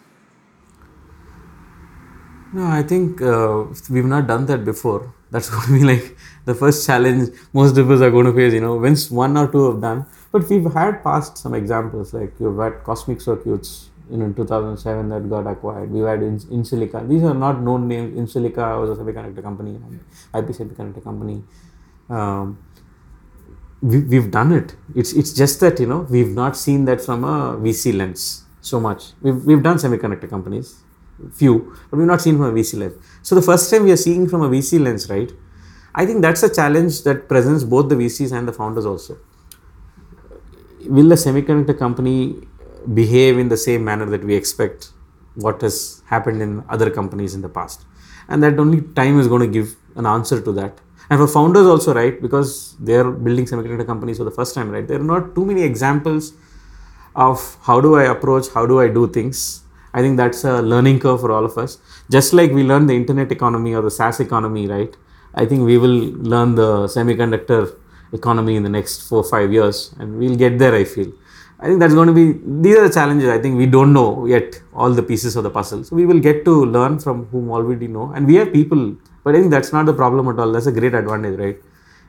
No, I think uh, we've not done that before. That's going to be like the first challenge most of us are going to face. You know, once one or two have done, but we've had past some examples like you've had Cosmic Circuits you know, in 2007 that got acquired. We've had in, Insilica. These are not known names. In Insilica was a semiconductor company, IP semiconductor company. Um, we, have done it. It's it's just that you know we've not seen that from a VC lens so much. We've we've done semiconductor companies, few, but we've not seen from a VC lens. So the first time we are seeing from a VC lens, right? I think that's a challenge that presents both the VCs and the founders also. Will the semiconductor company behave in the same manner that we expect what has happened in other companies in the past? And that only time is going to give an answer to that and for founders also right because they're building semiconductor companies for the first time right there are not too many examples of how do i approach how do i do things. I think that's a learning curve for all of us. Just like we learned the internet economy or the saas economy right i think we will learn the semiconductor economy in the next four five years and we'll get there i feel. I think that's going to be these are the challenges i think we don't know yet all the pieces of the puzzle. So we will get to learn from whom already know and we have people but I think that's not the problem at all. That's a great advantage, right?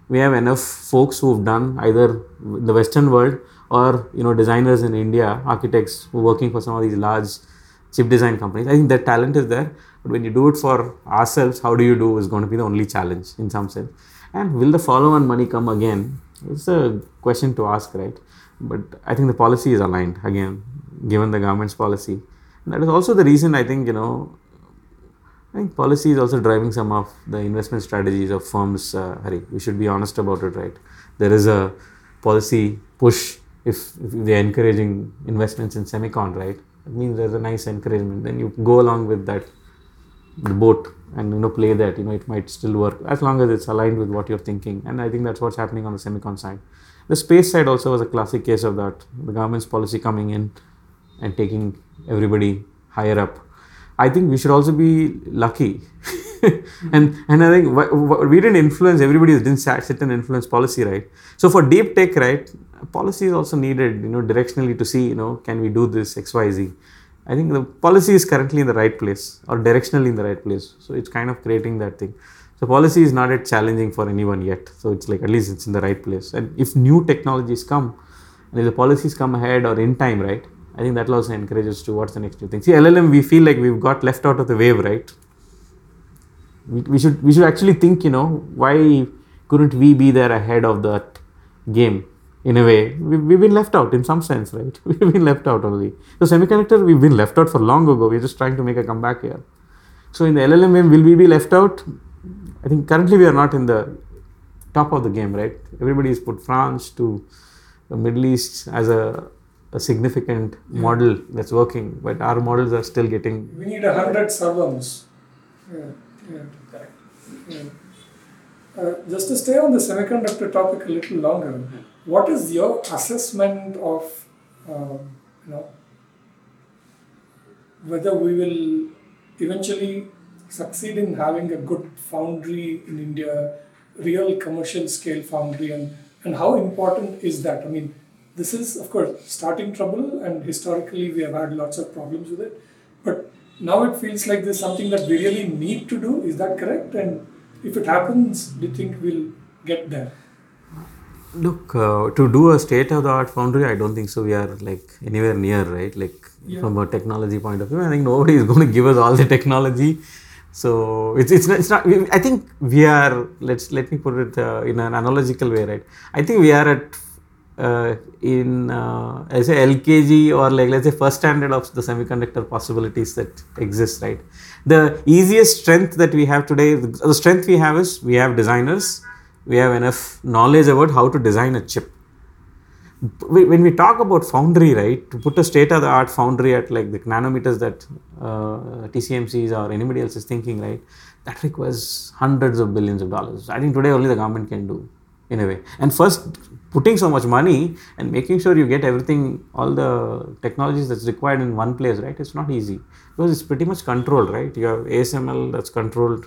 We have enough folks who've done either the Western world or you know designers in India, architects who are working for some of these large chip design companies. I think that talent is there. But when you do it for ourselves, how do you do is going to be the only challenge in some sense. And will the follow-on money come again? It's a question to ask, right? But I think the policy is aligned again, given the government's policy. And that is also the reason I think you know I think policy is also driving some of the investment strategies of firms, uh, Hari. We should be honest about it, right? There is a policy push if, if they're encouraging investments in semicon, right? It means there's a nice encouragement. Then you go along with that, the boat, and you know play that. You know it might still work as long as it's aligned with what you're thinking. And I think that's what's happening on the semicon side. The space side also was a classic case of that. The government's policy coming in and taking everybody higher up I think we should also be lucky. (laughs) and and I think we didn't influence everybody didn't sit and influence policy, right? So for deep tech, right, policy is also needed, you know, directionally to see, you know, can we do this X, Y, Z. I think the policy is currently in the right place or directionally in the right place. So it's kind of creating that thing. So policy is not yet challenging for anyone yet. So it's like at least it's in the right place. And if new technologies come, and if the policies come ahead or in time, right, I think that also encourage us to what's the next new thing. See, LLM, we feel like we've got left out of the wave, right? We, we should we should actually think, you know, why couldn't we be there ahead of that game? In a way, we, we've been left out in some sense, right? (laughs) We've been left out only. So semiconductor, we've been left out for long ago. We're just trying to make a comeback here. So in the LLM game, will we be left out? I think currently we are not in the top of the game, right? Everybody has put France to the Middle East as a a significant yeah. model that's working, but our models are still getting. We need a hundred servants. Yeah, yeah, correct. Yeah. Uh, just to stay on the semiconductor topic a little longer, what is your assessment of, uh, you know, whether we will eventually succeed in having a good foundry in India, real commercial scale foundry, and, and how important is that? I mean, this is, of course, starting trouble, and historically we have had lots of problems with it. But now it feels like there's something that we really need to do. Is that correct? And if it happens, do you think we'll get there? Look, uh, to do a state of the art foundry, I don't think so. We are like anywhere near, right? Like Yeah. from a technology point of view, I think nobody is (laughs) going to give us all the technology. So it's it's not, it's not I think we are. Let's let me put it uh, in an analogical way, right? I think we are at uh, in uh, as a LKG or like let's say first standard of the semiconductor possibilities that exist, right? The easiest strength that we have today, the strength we have is we have designers, we have enough knowledge about how to design a chip. When we talk about foundry, right, to put a state of the art foundry at like the nanometers that uh, TSMCs or anybody else is thinking, right, that requires hundreds of billions of dollars. I think today only the government can do in a way. And first, putting so much money and making sure you get everything, all the technologies that's required in one place, right? It's not easy because it's pretty much controlled, right? You have ASML that's controlled.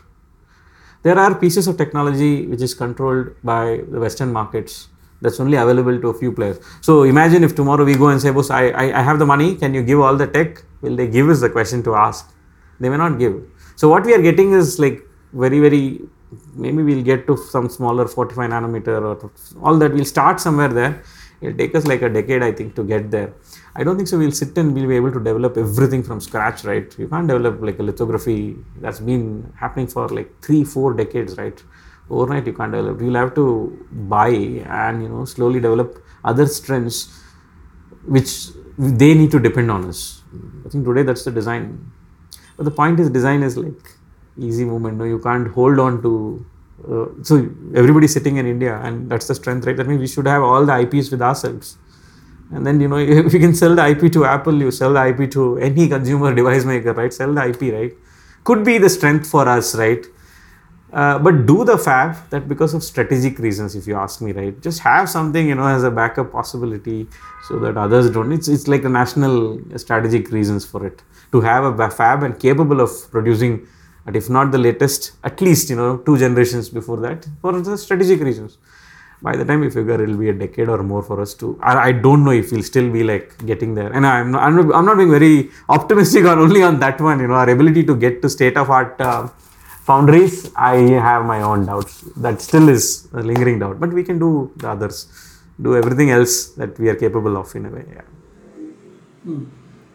There are pieces of technology which is controlled by the Western markets that's only available to a few players. So imagine if tomorrow we go and say, boss, I, I, I have the money, can you give all the tech? Will they give us the question to ask? They may not give. So what we are getting is like very, very maybe we'll get to some smaller 45 nanometer or all that. We'll start somewhere there. It'll take us like a decade i think to get there. I don't think so we'll sit and we'll be able to develop everything from scratch right? You can't develop like a lithography that's been happening for like three four decades right? Overnight you can't develop. You'll have to buy and you know slowly develop other strengths which they need to depend on us. I think today that's the design. But the point is design is like easy movement no you can't hold on to uh, so everybody's sitting in india and that's the strength right? That means we should have all the ips with ourselves. And then you know (laughs) if you can sell the ip to apple you sell the ip to any consumer device maker right? Sell the ip right? Could be the strength for us right? Uh, but do the fab that because of strategic reasons if you ask me right? Just have something you know as a backup possibility so that others don't. It's, it's like a national strategic reasons for it. To have a fab and capable of producing but if not the latest at least you know two generations before that for the strategic reasons. By the time we figure it'll be a decade or more for us to I, I don't know if we'll still be like getting there. And i'm not, I'm i'm not being very optimistic on only on that one you know. Our ability to get to state of art uh, foundries i have my own doubts. That still is a lingering doubt but we can do the others. Do everything else that we are capable of in a way yeah. Hmm.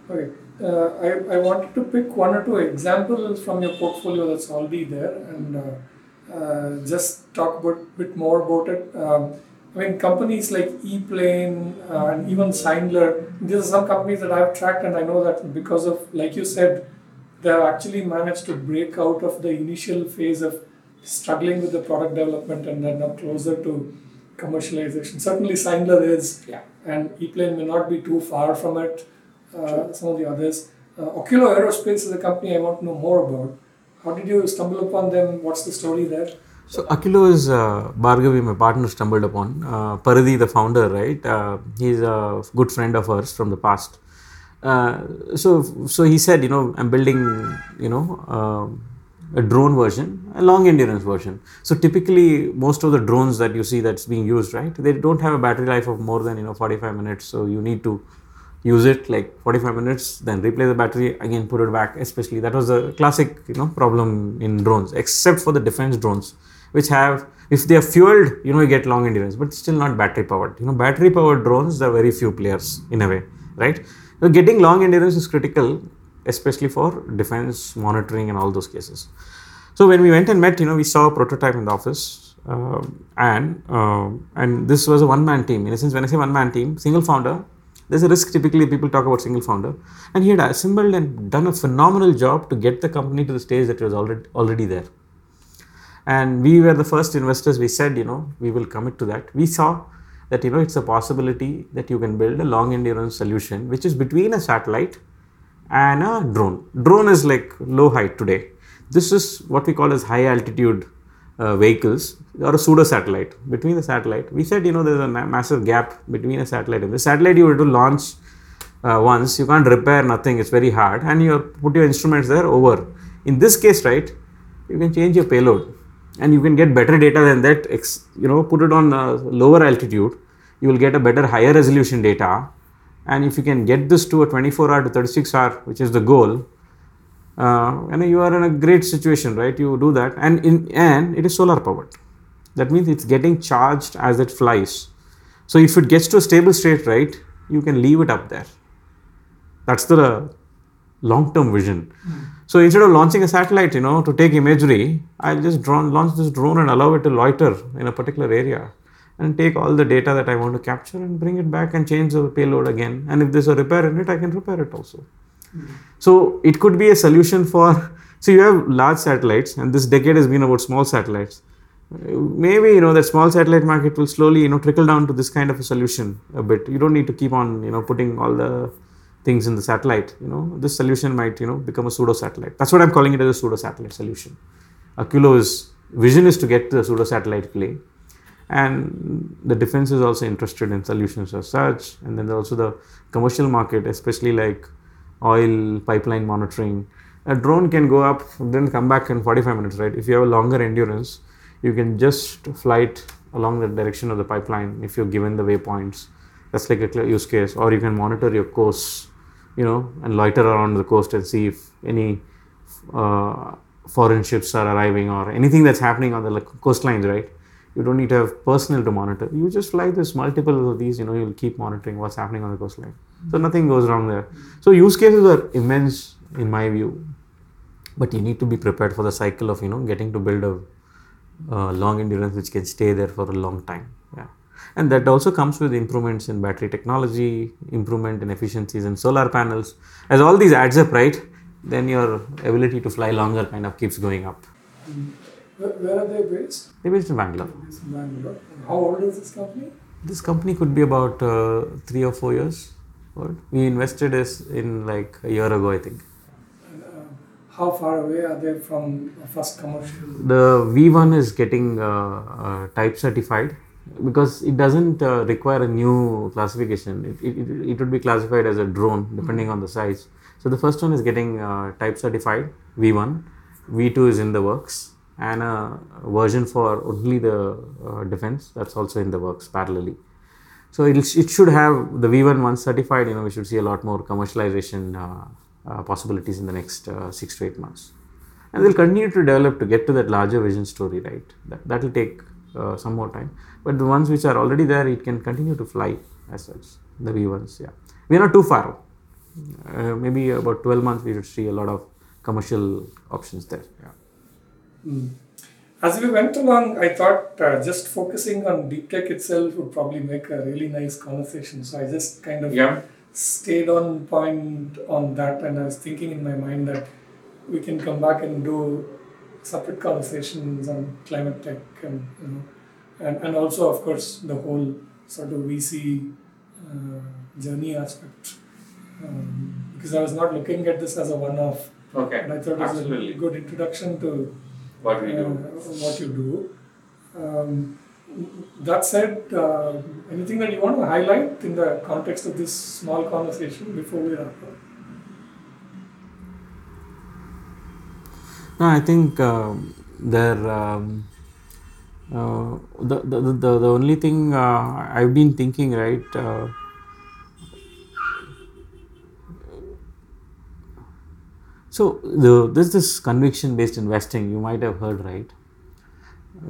Okay. Uh, I, I wanted to pick one or two examples from your portfolio that's already there and uh, uh, just talk about bit more about it. Um, I mean, companies like ePlane uh, and even Sindler, these are some companies that I've tracked, and I know that because of, like you said, they have actually managed to break out of the initial phase of struggling with the product development and are now closer to commercialization. Certainly, Sindler is, Yeah. and ePlane may not be too far from it. Uh, some of the others. Uh, Oculo Aerospace is a company I want to know more about. How did you stumble upon them? What's the story there? So Akilo is uh, Bhargavi, my partner, stumbled upon. Uh, the founder, right? Uh, he's a good friend of ours from the past. Uh, so, so he said, you know, I'm building, you know, uh, a drone version, a long endurance version. So typically, most of the drones that you see that's being used, right? They don't have a battery life of more than you know 45 minutes. So you need to use it like 45 minutes then replace the battery again put it back especially that was a classic you know problem in drones except for the defense drones which have if they are fueled you know you get long endurance but still not battery powered. You know battery powered drones there are very few players in a way right? So getting long endurance is critical especially for defense monitoring and all those cases. So when we went and met you know we saw a prototype in the office um, and um, and this was a one man team. In a sense when i say one man team single founder there's a risk typically people talk about single founder. And he had assembled and done a phenomenal job to get the company to the stage that was already already there. And we were the first investors. We said you know we will commit to that. We saw that you know it's a possibility that you can build a long endurance solution which is between a satellite and a drone. Drone is like low height today. This is what we call as high altitude uh, vehicles or a pseudo satellite. Between the satellite we said you know there's a ma- massive gap between a satellite and the satellite. You were to launch uh, once you can't repair nothing. It's very hard. And you put your instruments there over. In this case right you can change your payload and you can get better data than that. Ex, you know put it on a lower altitude. You will get a better higher resolution data. And if you can get this to a 24 hour to 36 hour which is the goal uh, and you are in a great situation right you do that and in and it is solar powered that means it's getting charged as it flies So if it gets to a stable state, right, you can leave it up there. That's the long-term vision. So instead of launching a satellite, you know, to take imagery, I'll just drone, launch this drone and allow it to loiter in a particular area and take all the data that I want to capture and bring it back and change the payload again. And if there's a repair in it, I can repair it also. So it could be a solution for. So you have large satellites, and this decade has been about small satellites. Maybe you know that small satellite market will slowly you know trickle down to this kind of a solution a bit. You don't need to keep on you know putting all the things in the satellite. You know this solution might you know become a pseudo satellite. That's what I'm calling it as a pseudo satellite solution. Akulo's vision is to get to the pseudo satellite play and the defense is also interested in solutions as such and then also the commercial market especially like oil pipeline monitoring. A drone can go up then come back in 45 minutes right? If you have a longer endurance you can just fly it along the direction of the pipeline if you're given the waypoints. That's like a clear use case. Or you can monitor your course you know and loiter around the coast and see if any uh, foreign ships are arriving or anything that's happening on the coastlines right? You don't need to have personnel to monitor. You just fly this multiple of these you know you'll keep monitoring what's happening on the coastline so nothing goes wrong there so use cases are immense in my view but you need to be prepared for the cycle of you know getting to build a uh, long endurance which can stay there for a long time yeah and that also comes with improvements in battery technology improvement in efficiencies in solar panels as all these adds up right then your ability to fly longer kind of keeps going up where are they based? They're based in Bangalore. Based in Bangalore. How old is this company? This company could be about uh, three or four years old. We invested this in like a year ago, I think. And, uh, how far away are they from first commercial? The V1 is getting uh, uh, type certified because it doesn't uh, require a new classification. It, it, it would be classified as a drone depending on the size. So the first one is getting uh, type certified V1. V2 is in the works and a version for only the uh, defense that's also in the works parallelly. So it it should have the V1 once certified. You know, we should see a lot more commercialization uh, uh, possibilities in the next uh, six to eight months, and they'll continue to develop to get to that larger vision story. Right, that that will take some more time. But the ones which are already there, it can continue to fly as such. The V1s, yeah, we are not too far. Uh, maybe about 12 months, we should see a lot of commercial options there. Yeah. Mm. As we went along, I thought uh, just focusing on deep tech itself would probably make a really nice conversation. So I just kind of yeah. stayed on point on that, and I was thinking in my mind that we can come back and do separate conversations on climate tech and you know, and, and also of course the whole sort of VC uh, journey aspect. Um, because I was not looking at this as a one-off. Okay. And I thought it was Absolutely. a good introduction to What we uh, what you do. Um, that said, uh, anything that you want to highlight in the context of this small conversation before we wrap up? No, I think um, there. Um, uh, the, the, the, the only thing uh, I've been thinking, right? So the, this conviction-based investing. You might have heard, right?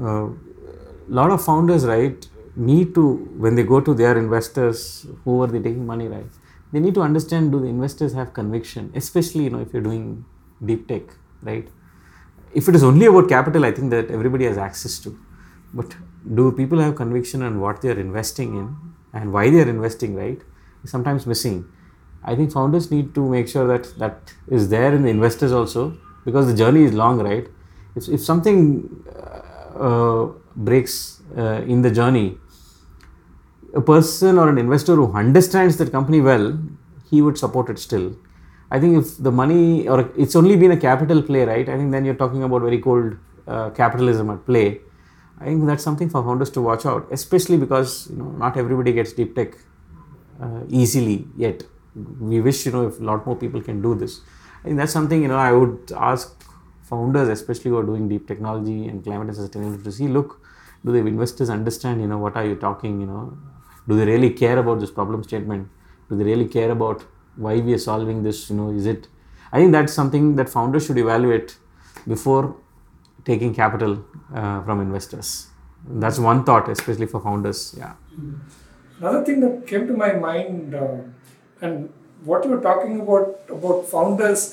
A lot of founders, right, need to when they go to their investors, who are they taking money, right? They need to understand: do the investors have conviction, especially you know if you're doing deep tech, right? If it is only about capital, I think that everybody has access to. But do people have conviction on what they are investing in and why they are investing, right? Sometimes missing. I think founders need to make sure that that is there in the investors also because the journey is long, right? If, if something uh, uh, breaks uh, in the journey, a person or an investor who understands that company well, he would support it still. I think if the money or it's only been a capital play, right? I think then you're talking about very cold uh, capitalism at play. I think that's something for founders to watch out, especially because you know not everybody gets deep tech uh, easily yet. We wish you know if a lot more people can do this. I think that's something you know I would ask founders, especially who are doing deep technology and climate and sustainability, to see. Look, do the investors understand? You know what are you talking? You know, do they really care about this problem statement? Do they really care about why we are solving this? You know, is it? I think that's something that founders should evaluate before taking capital uh, from investors. That's one thought, especially for founders. Yeah. Another thing that came to my mind, uh, and what you were talking about about founders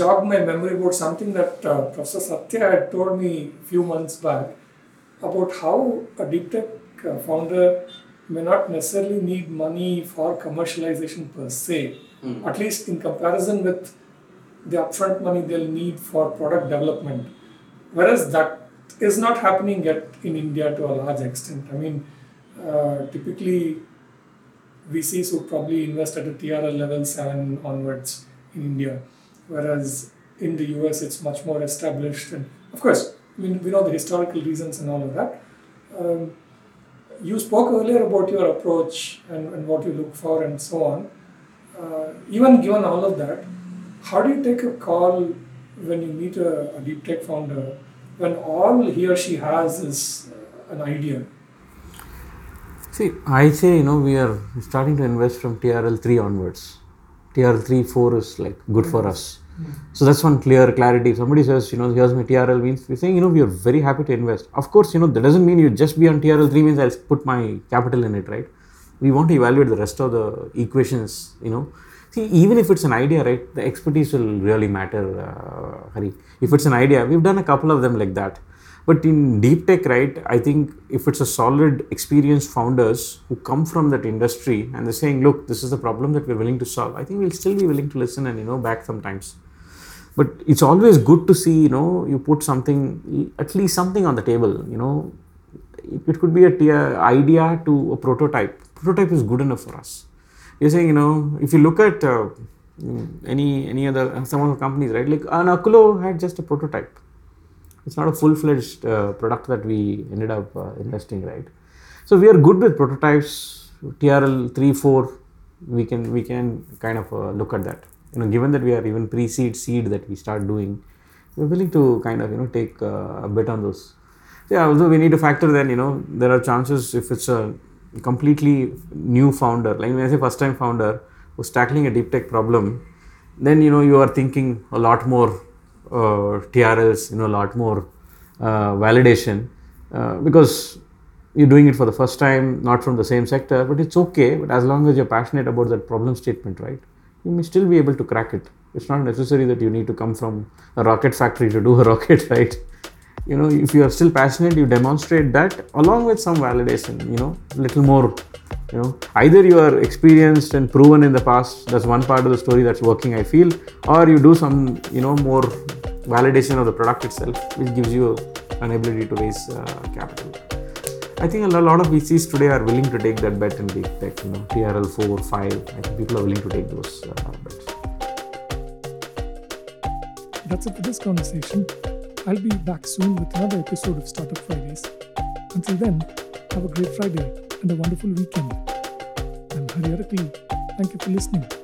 jogged my memory about something that uh, Professor Satya had told me a few months back about how a deep tech uh, founder may not necessarily need money for commercialization per se, Mm. at least in comparison with the upfront money they'll need for product development. Whereas that is not happening yet in India to a large extent. I mean, uh, typically VCs would probably invest at a TRL level 7 onwards in India, whereas in the US it's much more established. And of course, mean, we know the historical reasons and all of that. Um, you spoke earlier about your approach and, and what you look for and so on. Uh, even given all of that, how do you take a call when you meet a, a deep tech founder when all he or she has is an idea? See, I say, you know, we are starting to invest from TRL 3 onwards. TRL 3, 4 is like good for us. So that's one clear clarity. If somebody says, you know, here's my TRL means we're saying, you know, we are very happy to invest. Of course, you know, that doesn't mean you just be on TRL 3 means I'll put my capital in it, right? We want to evaluate the rest of the equations, you know. See, even if it's an idea, right, the expertise will really matter, uh, Hari. If it's an idea, we've done a couple of them like that. But in deep tech, right, I think if it's a solid, experienced founders who come from that industry and they're saying, look, this is the problem that we're willing to solve, I think we'll still be willing to listen and, you know, back sometimes. But it's always good to see, you know, you put something, at least something on the table, you know. It, could be a idea to a prototype. Prototype is good enough for us. You're saying, you know, if you look at uh, any any other some of the companies, right? Like an Akulo had just a prototype it's not a full-fledged uh, product that we ended up uh, investing right? So we are good with prototypes trl 3 4 we can we can kind of uh, look at that. You know given that we are even pre-seed seed that we start doing we're willing to kind of you know take uh, a bet on those. Yeah although we need to factor then you know there are chances if it's a completely new founder like when i say first time founder who's tackling a deep tech problem then you know you are thinking a lot more TRLs, you know, a lot more uh, validation uh, because you're doing it for the first time, not from the same sector, but it's okay. But as long as you're passionate about that problem statement, right, you may still be able to crack it. It's not necessary that you need to come from a rocket factory to do a (laughs) rocket, right? You know, if you are still passionate, you demonstrate that along with some validation, you know, little more you know. Either you are experienced and proven in the past that's one part of the story that's working i feel or you do some you know more validation of the product itself which gives you an ability to raise uh, capital. I think a lot of vcs today are willing to take that bet in big tech you know trl 4 5 i think people are willing to take those uh, bets. That's it for this conversation. I'll be back soon with another episode of Startup Fridays. Until then, have a great Friday and a wonderful weekend. I'm Hari Arakli. Thank you for listening.